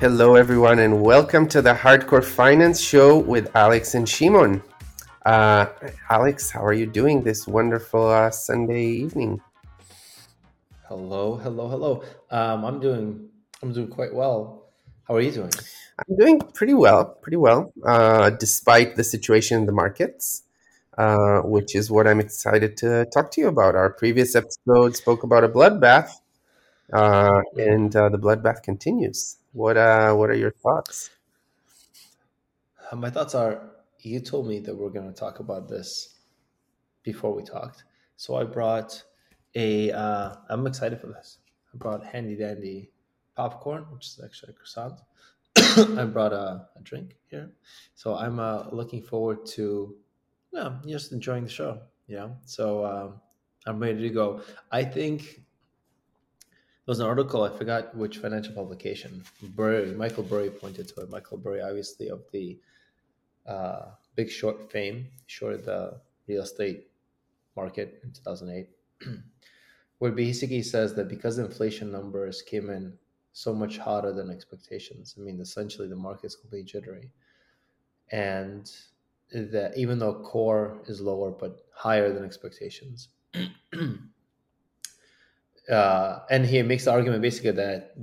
Hello, everyone, and welcome to the Hardcore Finance Show with Alex and Shimon. Uh, Alex, how are you doing this wonderful uh, Sunday evening? Hello, hello, hello. Um, I'm doing, I'm doing quite well. How are you doing? I'm doing pretty well, pretty well, uh, despite the situation in the markets, uh, which is what I'm excited to talk to you about. Our previous episode spoke about a bloodbath, uh, and uh, the bloodbath continues. What uh, what are your thoughts? My thoughts are you told me that we're going to talk about this before we talked. So I brought a. Uh, I'm excited for this. I brought handy dandy popcorn, which is actually a croissant. I brought a, a, drink here. So I'm uh, looking forward to yeah, just enjoying the show. Yeah. So um, I'm ready to go. I think was an article, I forgot which financial publication. Burry, Michael Burry pointed to it. Michael Burry, obviously, of the uh, Big Short fame, shorted the real estate market in 2008, where basically says that because inflation numbers came in so much hotter than expectations, I mean, essentially the market's completely jittery. And that even though core is lower but higher than expectations, uh, and he makes the argument basically that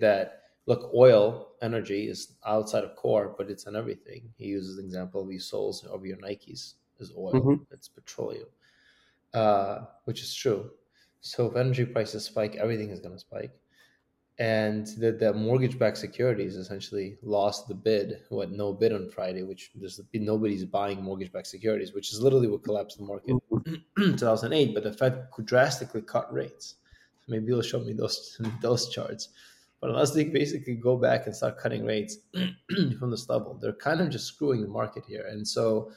that look, oil energy is outside of core, but it's in everything. He uses the example of your soles of your Nikes is oil, mm-hmm. it's petroleum, uh, which is true. So if energy prices spike, everything is going to spike. And the, the mortgage-backed securities essentially lost the bid. What no bid on Friday, which there's nobody's buying mortgage-backed securities, which is literally what collapsed the market mm-hmm. in 2008. But the Fed could drastically cut rates Maybe you'll show me those those charts. But unless they basically go back and start cutting rates from this level, they're kind of just screwing the market here. And so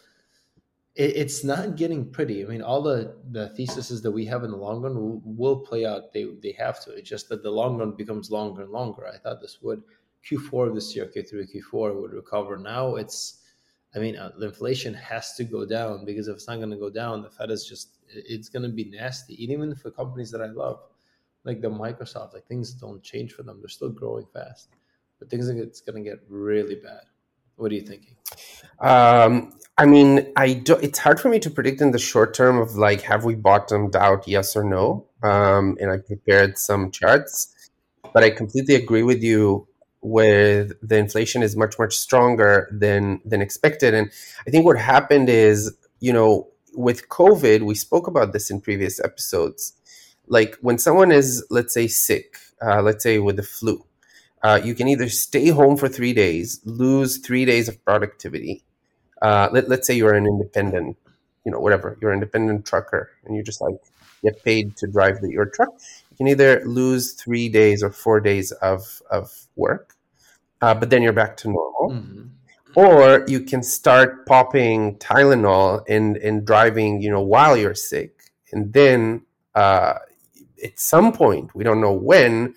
it, it's not getting pretty. I mean, all the, the theses that we have in the long run will, will, play out. They, they have to. It's just that the long run becomes longer and longer. I thought this would Q4 of this year, Q3, Q4 would recover. Now it's, I mean, uh, the inflation has to go down because if it's not going to go down, the Fed is just, it's going to be nasty. Even for companies that I love like the Microsoft, like things don't change for them. They're still growing fast, but things are it's going to get really bad. What are you thinking? Um, I mean, I do, it's hard for me to predict in the short term of like, have we bottomed out? Yes or no? Um, and I prepared some charts, but I completely agree with you. With the inflation is much much stronger than than expected, and I think what happened is, you know, with COVID, we spoke about this in previous episodes like when someone is let's say sick uh, let's say with the flu uh, you can either stay home for three days lose three days of productivity uh, let, let's say you're an independent you know whatever you're an independent trucker and you just like get paid to drive the, your truck you can either lose three days or four days of, of work uh, but then you're back to normal mm-hmm. or you can start popping tylenol and, and driving you know while you're sick and then uh, at some point, we don't know when,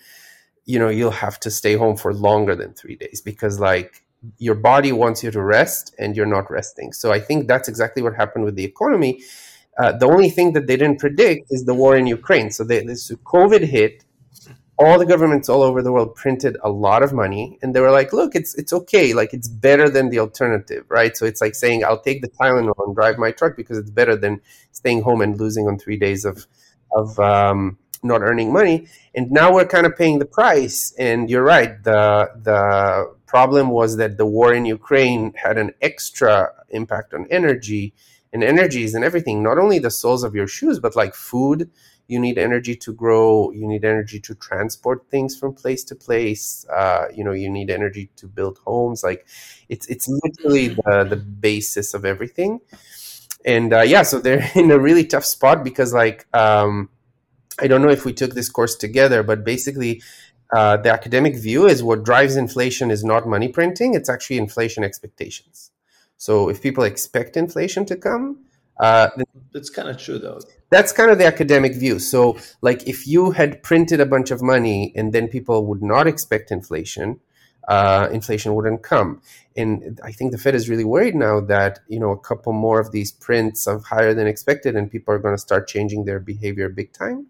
you know, you'll have to stay home for longer than three days because, like, your body wants you to rest and you're not resting. So I think that's exactly what happened with the economy. Uh, the only thing that they didn't predict is the war in Ukraine. So they, this COVID hit, all the governments all over the world printed a lot of money, and they were like, "Look, it's it's okay. Like it's better than the alternative, right?" So it's like saying, "I'll take the Tylenol and drive my truck because it's better than staying home and losing on three days of of um, not earning money and now we're kind of paying the price. And you're right the the problem was that the war in ukraine had an extra impact on energy and energies and everything not only the soles of your shoes but like food. You need energy to grow you need energy to transport things from place to place uh, you know you need energy to build homes. Like it's it's literally the, the basis of everything. And uh, yeah so they're in a really tough spot because like um, I don't know if we took this course together, but basically, uh, the academic view is what drives inflation is not money printing; it's actually inflation expectations. So if people expect inflation to come, uh, that's kind of true, though. That's kind of the academic view. So, like, if you had printed a bunch of money and then people would not expect inflation, uh, inflation wouldn't come. And I think the Fed is really worried now that you know a couple more of these prints of higher than expected, and people are going to start changing their behavior big time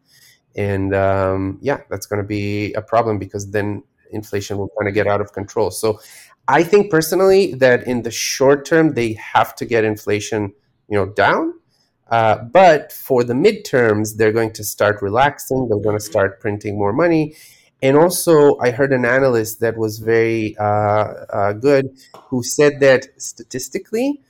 and um, yeah, that's going to be a problem because then inflation will kind of get out of control. So I think personally that in the short term they have to get inflation, you know, down. Uh, but for the midterms, they're going to start relaxing. They're going to start printing more money. And also, I heard an analyst that was very uh, uh, good who said that statistically,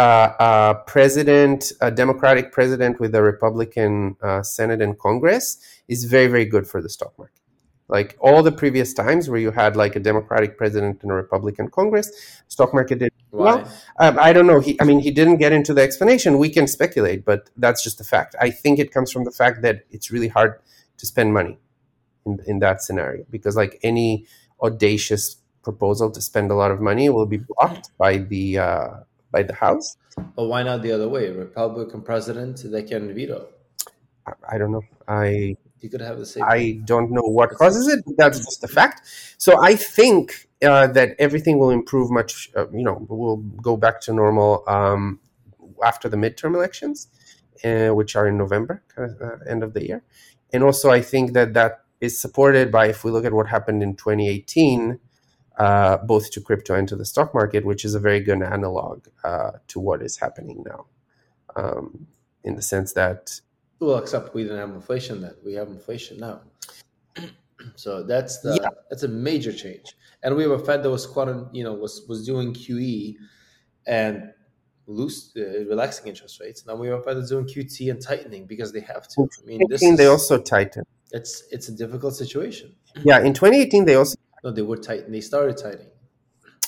uh, a president, a Democratic president with a Republican uh, Senate and Congress, is very, very good for the stock market. Like all the previous times where you had like a Democratic president and a Republican Congress, stock market did Why? well. Um, I don't know. He, I mean, he didn't get into the explanation. We can speculate, but that's just a fact. I think it comes from the fact that it's really hard to spend money in, in that scenario because like any audacious proposal to spend a lot of money will be blocked by the uh, by the House. But why not the other way? Republican president, they can veto. I, I don't know. I you could have the same. I don't know what causes it. that's just a fact. So I think uh, that everything will improve much. Uh, you know, we'll go back to normal um, after the midterm elections, uh, which are in November, kind of, uh, end of the year. And also, I think that that is supported by if we look at what happened in 2018. Uh, both to crypto and to the stock market, which is a very good analog uh, to what is happening now, um, in the sense that well, except we didn't have inflation then. We have inflation now. so that's the yeah. that's a major change. And we have a Fed that was quite, you know, was was doing QE and loose uh, relaxing interest rates. Now we have a Fed that's doing QT and tightening because they have to. I mean, this is, they also tighten. It's it's a difficult situation. Yeah, in 2018 they also no, they were tight. They started tightening.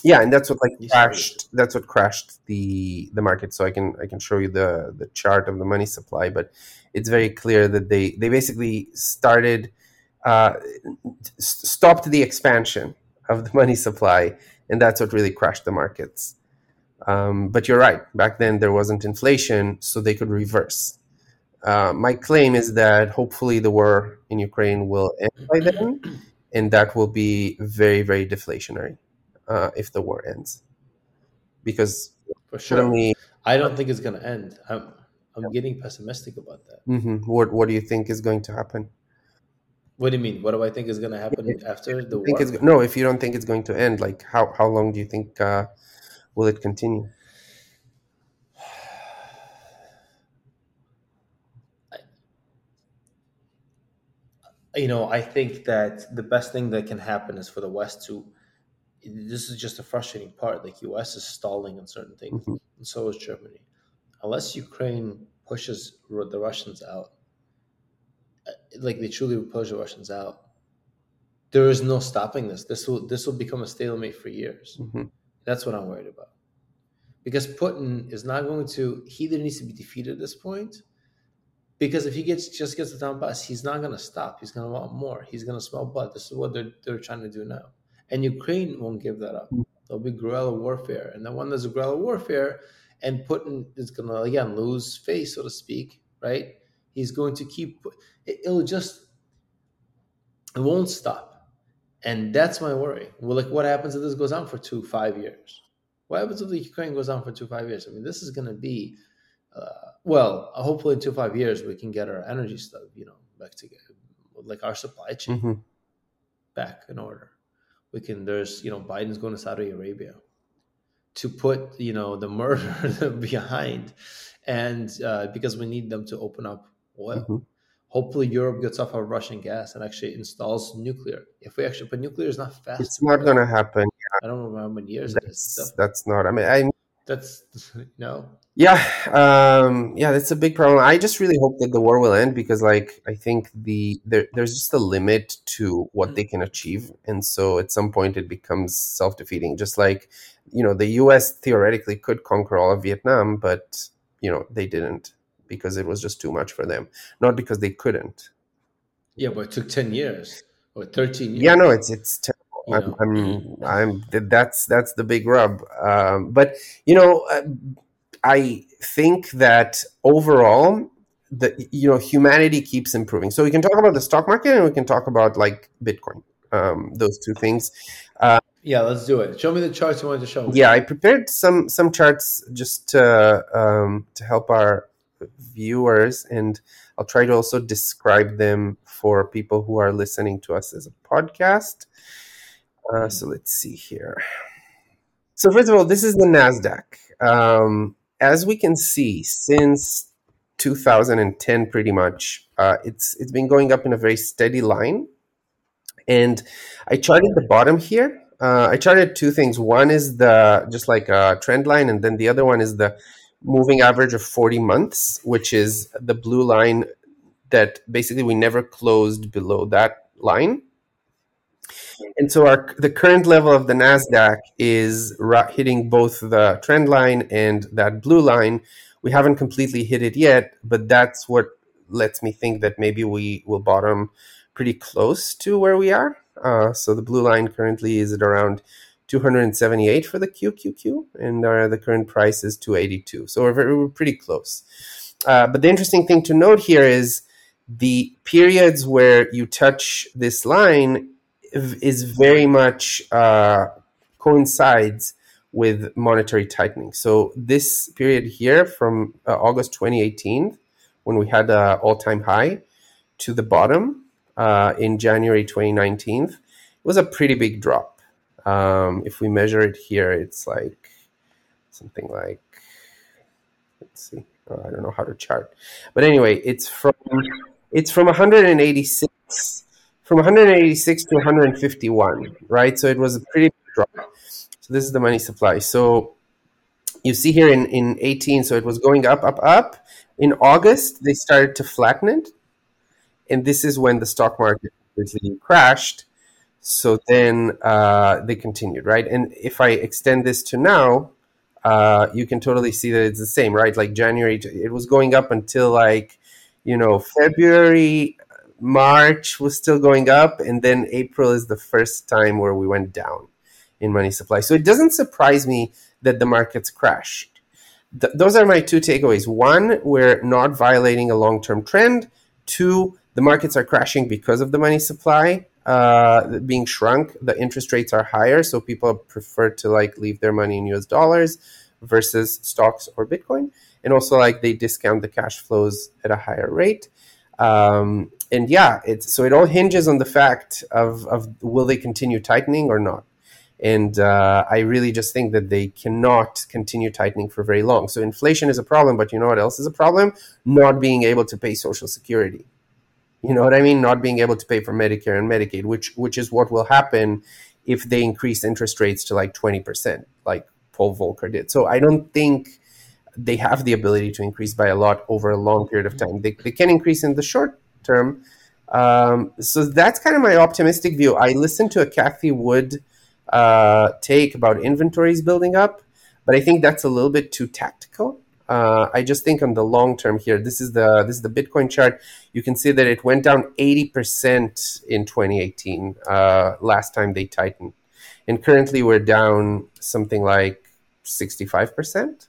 Yeah, and that's what like crashed. That's what crashed the the market. So I can I can show you the the chart of the money supply, but it's very clear that they they basically started uh, stopped the expansion of the money supply, and that's what really crashed the markets. Um, but you're right. Back then there wasn't inflation, so they could reverse. Uh, my claim is that hopefully the war in Ukraine will end by then, and that will be very very deflationary uh, if the war ends. Because for sure, I don't think it's going to end. I'm, I'm getting pessimistic about that. Mm-hmm. What What do you think is going to happen? What do you mean? What do I think is going to happen after the war? no, if you don't think it's going to end, like how how long do you think uh, will it continue? You know, I think that the best thing that can happen is for the West to. This is just a frustrating part. Like U.S. is stalling on certain things, mm-hmm. and so is Germany unless Ukraine pushes the Russians out, uh, like they truly push the Russians out, there is no stopping this. This will this will become a stalemate for years. Mm-hmm. That's what I'm worried about. Because Putin is not going to. He either needs to be defeated at this point, because if he gets just gets the down Donbass, he's not going to stop. He's going to want more. He's going to smell blood. This is what they're they're trying to do now, and Ukraine won't give that up. Mm-hmm. There'll be guerrilla warfare, and then when there's a guerrilla warfare, and Putin is going to again lose face, so to speak, right? He's going to keep it'll just it won't stop, and that's my worry. Well, like what happens if this goes on for two five years? What happens if the Ukraine goes on for two five years? I mean, this is going to be uh, well. Hopefully, in two five years, we can get our energy stuff, you know, back together, like our supply chain mm-hmm. back in order. We can. There's you know, Biden's going to Saudi Arabia to put you know the murder behind and uh, because we need them to open up oil mm-hmm. hopefully europe gets off of russian gas and actually installs nuclear if we actually but nuclear is not fast it's not going to happen i don't know how many years that's, that's not i mean i that's no? Yeah um yeah that's a big problem. I just really hope that the war will end because like i think the there, there's just a limit to what mm-hmm. they can achieve. And so at some point it becomes self-defeating. Just like you know the us theoretically could conquer all of vietnam but you know they didn't because it was just too much for them. Not because they couldn't. Yeah but it took 10 years or 13 years yeah no it's it's I'm, I'm, I'm, that's that's the big rub. Um, but you know, uh, I think that overall, the you know humanity keeps improving. So we can talk about the stock market and we can talk about like Bitcoin. Um, those two things. Uh, yeah, let's do it. Show me the charts you wanted to show. Me. Yeah, I prepared some some charts just to um, to help our viewers, and I'll try to also describe them for people who are listening to us as a podcast. Uh, so let's see here. So first of all, this is the Nasdaq. Um, as we can see, since 2010, pretty much, uh, it's it's been going up in a very steady line. And I charted the bottom here. Uh, I charted two things. One is the just like a trend line, and then the other one is the moving average of 40 months, which is the blue line that basically we never closed below that line. And so our the current level of the Nasdaq is hitting both the trend line and that blue line. We haven't completely hit it yet, but that's what lets me think that maybe we will bottom pretty close to where we are. Uh, so the blue line currently is at around 278 for the QQQ, and the current price is 282. So we're, very, we're pretty close. Uh, but the interesting thing to note here is the periods where you touch this line is very much uh, coincides with monetary tightening. So this period here from uh, August 2018, when we had an all-time high, to the bottom uh, in January 2019, it was a pretty big drop. Um, if we measure it here, it's like something like let's see. Oh, I don't know how to chart, but anyway, it's from it's from 186 from 186 to 151, right? So it was a pretty big drop. So this is the money supply. So you see here in, in 18, so it was going up, up, up. In August, they started to flatten it. And this is when the stock market completely crashed. So then uh, they continued, right? And if I extend this to now, uh, you can totally see that it's the same, right? Like January, it was going up until like, you know, February, March was still going up, and then April is the first time where we went down in money supply. So it doesn't surprise me that the markets crashed. Th- those are my two takeaways. One, we're not violating a long term trend. Two, the markets are crashing because of the money supply uh, being shrunk. The interest rates are higher, so people prefer to like leave their money in US dollars versus stocks or Bitcoin. And also, like they discount the cash flows at a higher rate. Um, and yeah, it's so it all hinges on the fact of of will they continue tightening or not. And uh, I really just think that they cannot continue tightening for very long. So inflation is a problem, but you know what else is a problem? Not being able to pay Social Security. You know what I mean? Not being able to pay for Medicare and Medicaid, which which is what will happen if they increase interest rates to like twenty percent, like Paul Volcker did. So I don't think they have the ability to increase by a lot over a long period of time. They, they can increase in the short term. Um, so that's kind of my optimistic view. I listened to a Cathie Wood uh, take about inventories building up, but I think that's a little bit too tactical. Uh, I just think on the long term here, this is the this is the Bitcoin chart. You can see that it went down eighty percent in 2018. Uh, last time they tightened, and currently we're down something like sixty five percent.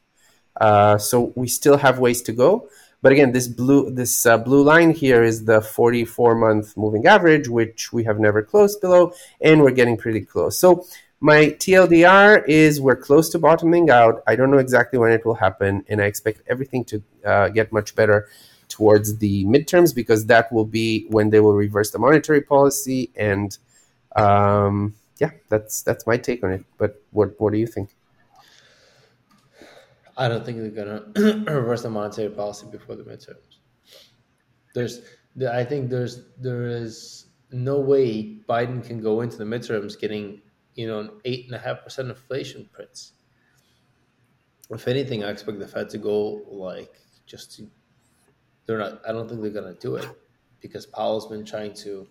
Uh, so we still have ways to go. But again, this blue this uh, blue line here is the 44 month moving average, which we have never closed below, and we're getting pretty close. So my TLDR is we're close to bottoming out. I don't know exactly when it will happen, and I expect everything to uh, get much better towards the midterms because that will be when they will reverse the monetary policy. And um, yeah, that's that's my take on it. But what what do you think? I don't think they're gonna reverse the monetary policy before the midterms. There's, I think there's there is no way Biden can go into the midterms getting you know an eight and a half percent inflation prints. If anything, I expect the Fed to go like just to. They're not. I don't think they're gonna do it because Powell's been trying to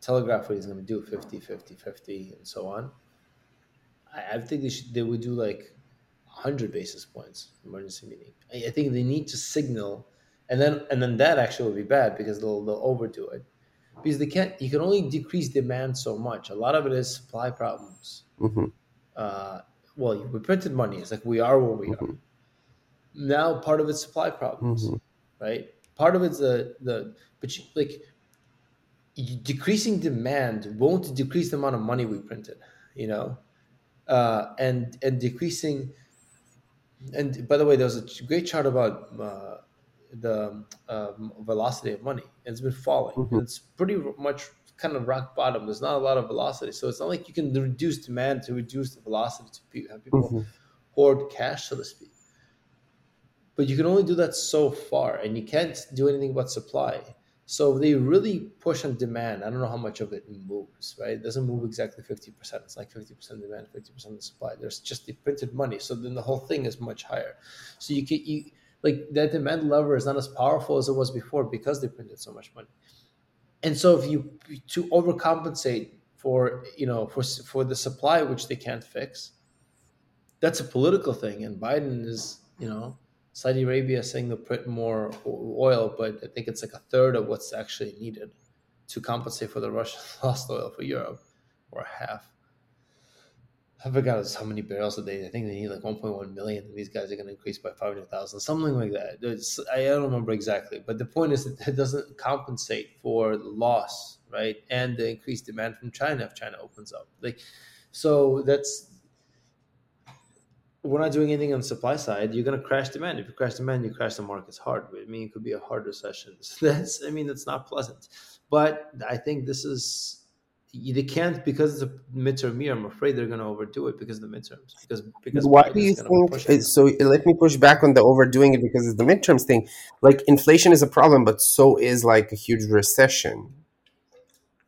telegraph what he's going to do 50 50 50 and so on I, I think they should they would do like 100 basis points emergency meeting. I think they need to signal, and then and then that actually will be bad because they'll they'll overdo it because they can't. You can only decrease demand so much. A lot of it is supply problems. Mm-hmm. Uh, well, we printed money. It's like we are where we mm-hmm. are. Now, part of it's supply problems, mm-hmm. right? Part of it's the the but you, like decreasing demand won't decrease the amount of money we printed. You know, uh, and and decreasing and by the way, there was a great chart about uh, the uh, velocity of money. It's been falling. Mm-hmm. It's pretty much kind of rock bottom. There's not a lot of velocity, so it's not like you can reduce demand to reduce the velocity to have people mm-hmm. hoard cash, so to speak. But you can only do that so far, and you can't do anything but supply. So they really push on demand. I don't know how much of it moves, right? It doesn't move exactly 50%. It's like 50% demand, 50% the supply. There's just the printed money. So then the whole thing is much higher. So you can you like that demand lever is not as powerful as it was before because they printed so much money. And so if you to overcompensate for you know for for the supply which they can't fix, that's a political thing. And Biden is, you know, Saudi Arabia is saying they'll put more oil, but I think it's like a third of what's actually needed to compensate for the Russian lost oil for Europe, or half. I forgot how many barrels a day. I think they need like 1.1 million, and these guys are going to increase by 500,000, something like that. It's, I don't remember exactly, but the point is that it doesn't compensate for the loss, right? And the increased demand from China if China opens up. Like, so that's we're not doing anything on the supply side, you're going to crash demand. If you crash demand, you crash the markets hard. I mean, it could be a hard recession. So that's, I mean, that's not pleasant. But I think this is they can't because it's a midterm year. I'm afraid they're going to overdo it because of the midterms. Because because why Biden's do you think? So let me push back on the overdoing it because it's the midterms thing. Like inflation is a problem, but so is like a huge recession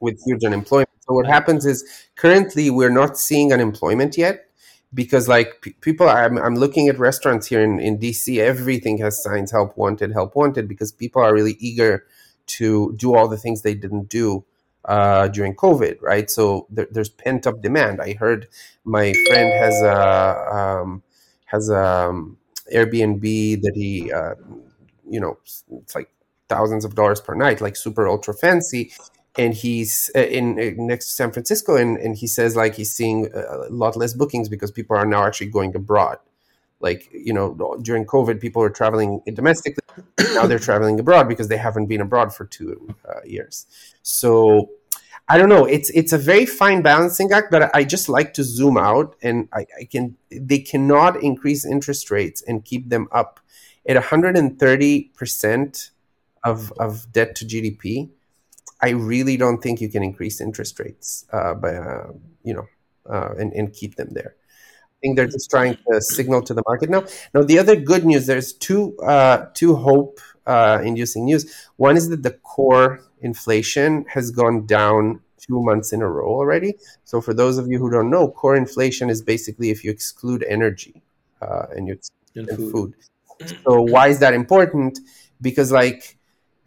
with huge unemployment. So what happens is currently we're not seeing unemployment yet because like p- people I'm, I'm looking at restaurants here in, in dc everything has signs help wanted help wanted because people are really eager to do all the things they didn't do uh, during covid right? So there, there's pent up demand. I heard my friend has a um, has a um, airbnb that he uh, you know it's like thousands of dollars per night like super ultra fancy and he's uh, in, in, uh, next to San Francisco, and, and he says like he's seeing a lot less bookings because people are now actually going abroad. Like you know, during COVID, people were traveling domestically. now they're traveling abroad because they haven't been abroad for two uh, years. So I don't know. It's it's a very fine balancing act, but I just like to zoom out, and I, I can. They cannot increase interest rates and keep them up at 130 percent of of debt to GDP I really don't think you can increase interest rates uh, by, uh, you know, uh, and, and keep them there. I think they're just trying to signal to the market now. Now, the other good news, there's two, uh, two hope uh, inducing news. One is that the core inflation has gone down two months in a row already. So, for those of you who don't know, core inflation is basically if you exclude energy uh, and you exclude food. food. So, why is that important? Because, like,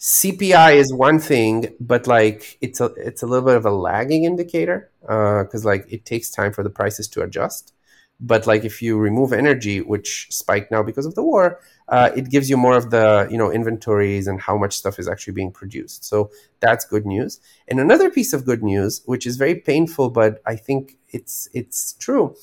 CPI is one thing, but like it's a it's a little bit of a lagging indicator because uh, like it takes time for the prices to adjust. But like if you remove energy, which spiked now because of the war, uh, it gives you more of the you know inventories and how much stuff is actually being produced. So that's good news. And another piece of good news, which is very painful, but I think it's it's true,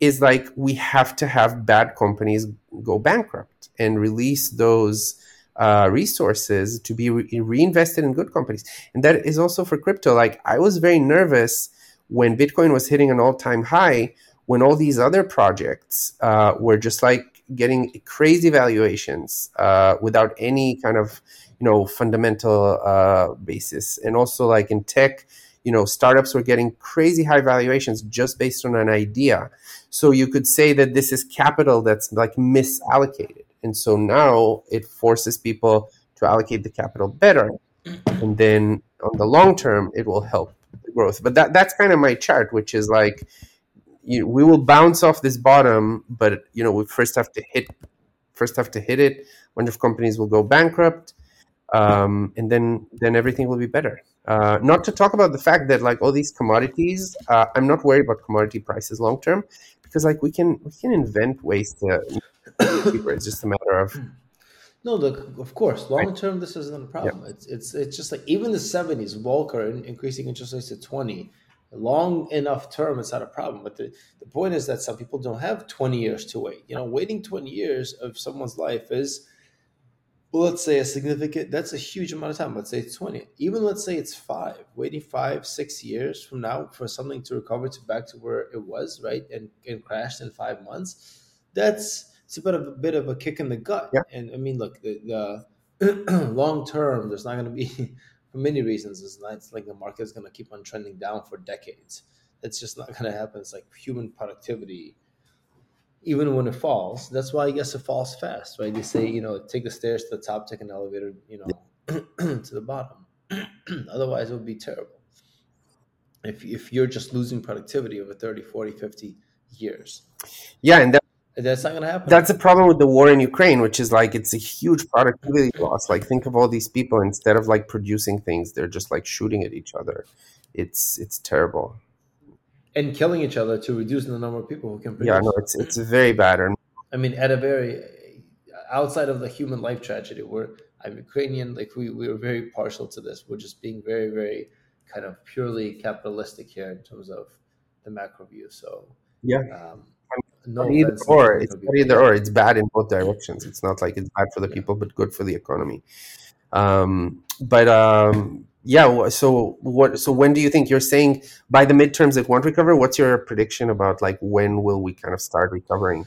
is like we have to have bad companies go bankrupt and release those uh, resources to be re- reinvested in good companies. And that is also for crypto. Like I was very nervous when Bitcoin was hitting an all time high, when all these other projects uh, were just like getting crazy valuations uh, without any kind of you know fundamental uh, basis, and also like in tech. You know, startups were getting crazy high valuations just based on an idea. So you could say that this is capital that's like misallocated and so now it forces people to allocate the capital better. And then on the long term, it will help the growth. But that, that's kind of my chart, which is like, you, we will bounce off this bottom, but you know, we first have to hit, first have to hit it. A bunch of companies will go bankrupt, um, and then then everything will be better. Uh, not to talk about the fact that like all these commodities, uh, I'm not worried about commodity prices long term because like we can we can invent ways to it's just a matter of no, look, of course, long term, this isn't a problem. Yeah. It's it's it's just like even the seventies, Volcker increasing interest rates to twenty, long enough term, it's not a problem. But the, the point is that some people don't have twenty years to wait. You know, waiting twenty years of someone's life is, well, let's say a significant. That's a huge amount of time. Let's say it's twenty. Even let's say it's five. Waiting five, six years from now for something to recover to back to where it was, right, and and crashed in five months. That's it's a bit of a bit of a kick in the gut. And I mean, look, the, the long term, there's not going to be for many reasons. It's not it's like the market is going to keep on trending down for decades. It's just not going to happen. It's like human productivity, even when it falls. That's why I guess it falls fast, right? They say you know take the stairs to the top, take an elevator, you know, to the bottom. Otherwise, it would be terrible. If if you're just losing productivity over 30, 40, 50 years. Yeah, and that, that's not going to happen. That's a problem with the war in Ukraine, which is like it's a huge productivity loss. Like think of all these people instead of like producing things, they're just like shooting at each other. It's it's terrible. And killing each other to reduce the number of people who can produce. Yeah, no, it's it's very bad. I mean, at a very outside of the human life tragedy, we're I'm Ukrainian. Like we we are very partial to this. We're just being very very kind of purely capitalistic here in terms of the macro view. So yeah. Um, no either or it's either or it's bad in both directions it's not like it's bad for the yeah. people but good for the economy um, but um, yeah so what so when do you think you're saying by the midterms it won't recover? What's your prediction about like when will we kind of start recovering?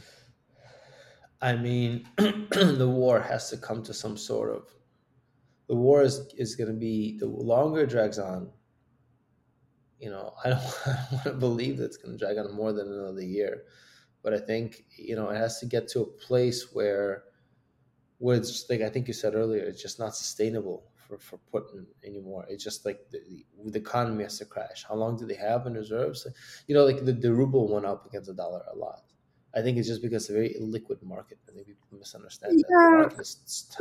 I mean the war has to come to some sort of the war is, is going to be the longer it drags on you know i don't, I don't want to believe that it's going to drag on more than another year but I think you know it has to get to a place where where it's like I think you said earlier, it's just not sustainable for, for Putin anymore. It's just like the, the economy has to crash. How long do they have in reserves? You know, like the, the ruble went up against the dollar a lot. I think it's just because it's a very illiquid market. I think people misunderstand yeah.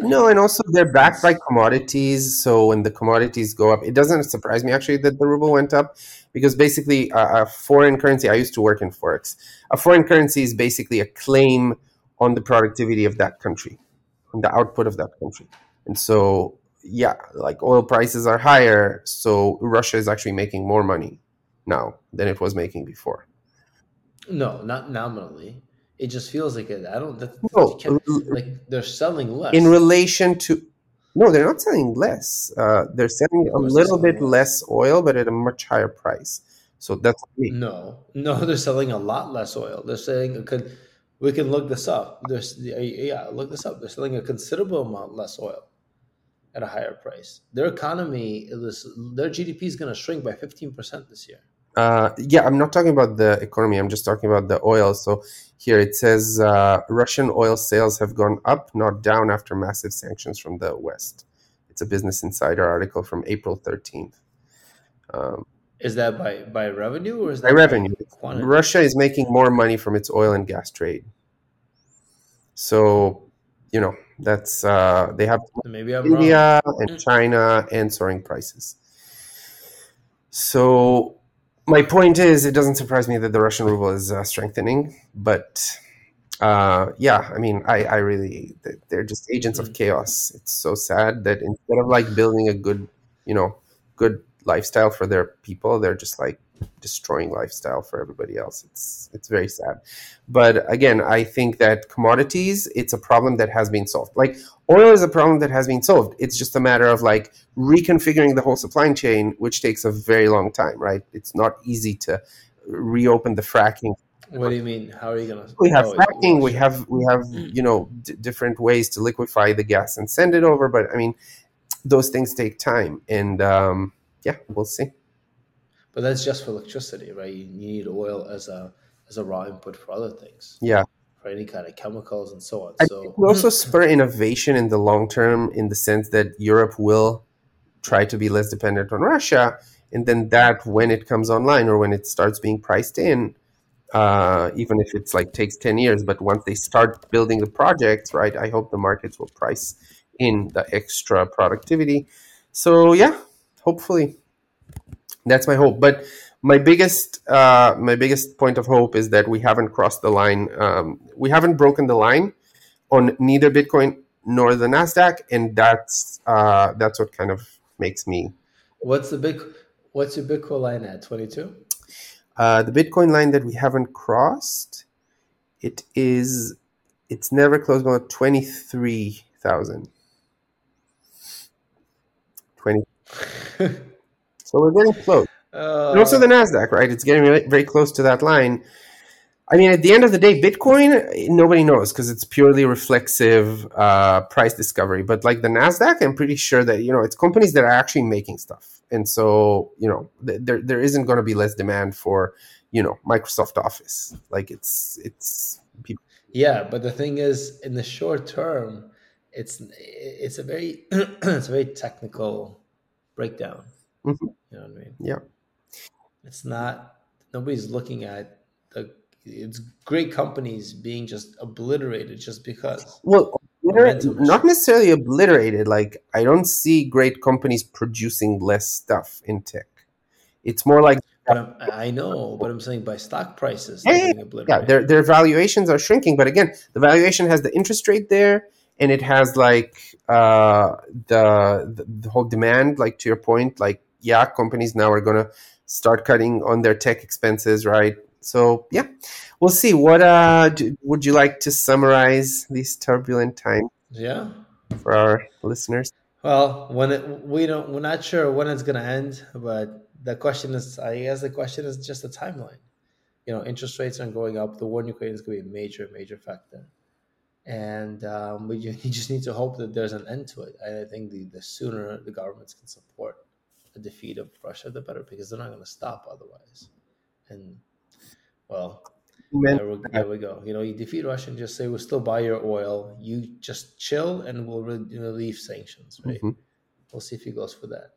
No, and also they're backed by commodities. So when the commodities go up, it doesn't surprise me actually that the ruble went up because basically a, a foreign currency. I used to work in forex. A foreign currency is basically a claim on the productivity of that country, on the output of that country, and so yeah, like oil prices are higher, so Russia is actually making more money now than it was making before. No, not nominally. It just feels like it. I don't. That, no, like they're selling less in relation to. No, they're not selling less. Uh, they're selling a little bit less. less oil, but at a much higher price. So that's me. No, no, they're selling a lot less oil. They're saying could we can look this up. There's yeah, look this up. They're selling a considerable amount less oil at a higher price. Their economy, is, their GDP is going to shrink by fifteen percent this year. Uh, yeah, I'm not talking about the economy. I'm just talking about the oil. So here it says uh, Russian oil sales have gone up, not down, after massive sanctions from the West. It's a Business Insider article from April 13th. Um, is that by by revenue or is that by revenue? By Russia is making more money from its oil and gas trade. So, you know, that's uh, they have maybe I'm India wrong. and China and soaring prices. So my point is, it doesn't surprise me that the Russian ruble is uh, strengthening, but uh, yeah, I mean, I, I really, they're just agents of mm. chaos. It's so sad that instead of like building a good, you know, good lifestyle for their people, they're just like destroying lifestyle for everybody else. It's it's very sad. But again, I think that commodities, it's a problem that has been solved. Like oil is a problem that has been solved. It's just a matter of like reconfiguring the whole supply chain, which takes a very long time, right? It's not easy to reopen the fracking. What do you mean? How are you gonna? We have oh, fracking. We have we have you know d- different ways to liquefy the gas and send it over. But I mean, those things take time, and um, yeah, we'll see. But that's just for electricity, right? You need oil as a as a raw input for other things. Yeah. For any kind of chemicals and so on. I so we also spur innovation in the long term in the sense that Europe will try to be less dependent on Russia. And then that when it comes online or when it starts being priced in, uh, even if it's like takes 10 years, but once they start building the projects, right, I hope the markets will price in the extra productivity. So yeah, hopefully that's my hope. But my biggest uh, my biggest point of hope is that we haven't crossed the line. Um, we haven't broken the line on neither Bitcoin nor the Nasdaq, and that's uh, that's what kind of makes me. What's the big? What's your Bitcoin line at? Twenty two. Uh, the Bitcoin line that we haven't crossed, it is, it's never closed below twenty three thousand. Twenty. So we're getting close. Uh, and also the Nasdaq, right? It's getting very close to that line. I mean, at the end of the day, Bitcoin, nobody knows because it's purely reflexive uh, price discovery. But like the Nasdaq, I'm pretty sure that you know it's companies that are actually making stuff, and so you know th- there there isn't going to be less demand for you know Microsoft Office. Like it's it's people. Yeah, but the thing is, in the short term, it's it's a very it's a very technical breakdown. Mm-hmm. You know what I mean? Yeah. It's not nobody's looking at the it's great companies being just obliterated just because. Well, not necessarily obliterated. Like I don't see great companies producing less stuff in tech. It's more like. i know, but I'm saying by stock prices, yeah, yeah, their their valuations are shrinking. But again, the valuation has the interest rate there, and it has like uh, the, the the whole demand. Like to your point, like yeah, companies now are gonna start cutting on their tech expenses, right? So yeah, we'll see. What uh, do, would you like to summarize these turbulent times? Yeah, for our listeners. Well, when it, we don't, we're not sure when it's going to end, but the question is, I guess the question is just the timeline. You know, interest rates are going up. The war in Ukraine is going to be a major, major factor, and um, we you just need to hope that there's an end to it. I think the the sooner the governments can support a defeat of Russia, the better, because they're not going to stop otherwise. And well, there we, there we, go. You know, you defeat Russia and just say we'll still buy your oil. You just chill and we'll relieve sanctions. Right? Mm-hmm. We'll see if he goes for that.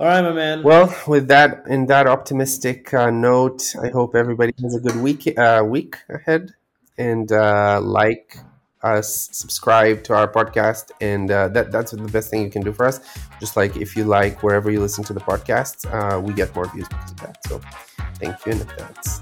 All right, my man. Well, with that, in that optimistic uh, note, I hope everybody has a good week uh, week ahead, and uh, like us, subscribe to our podcast, and uh, that that's the best thing you can do for us. Just like if you like wherever you listen to the podcast, uh, we get more views because of that. So Thank you in advance.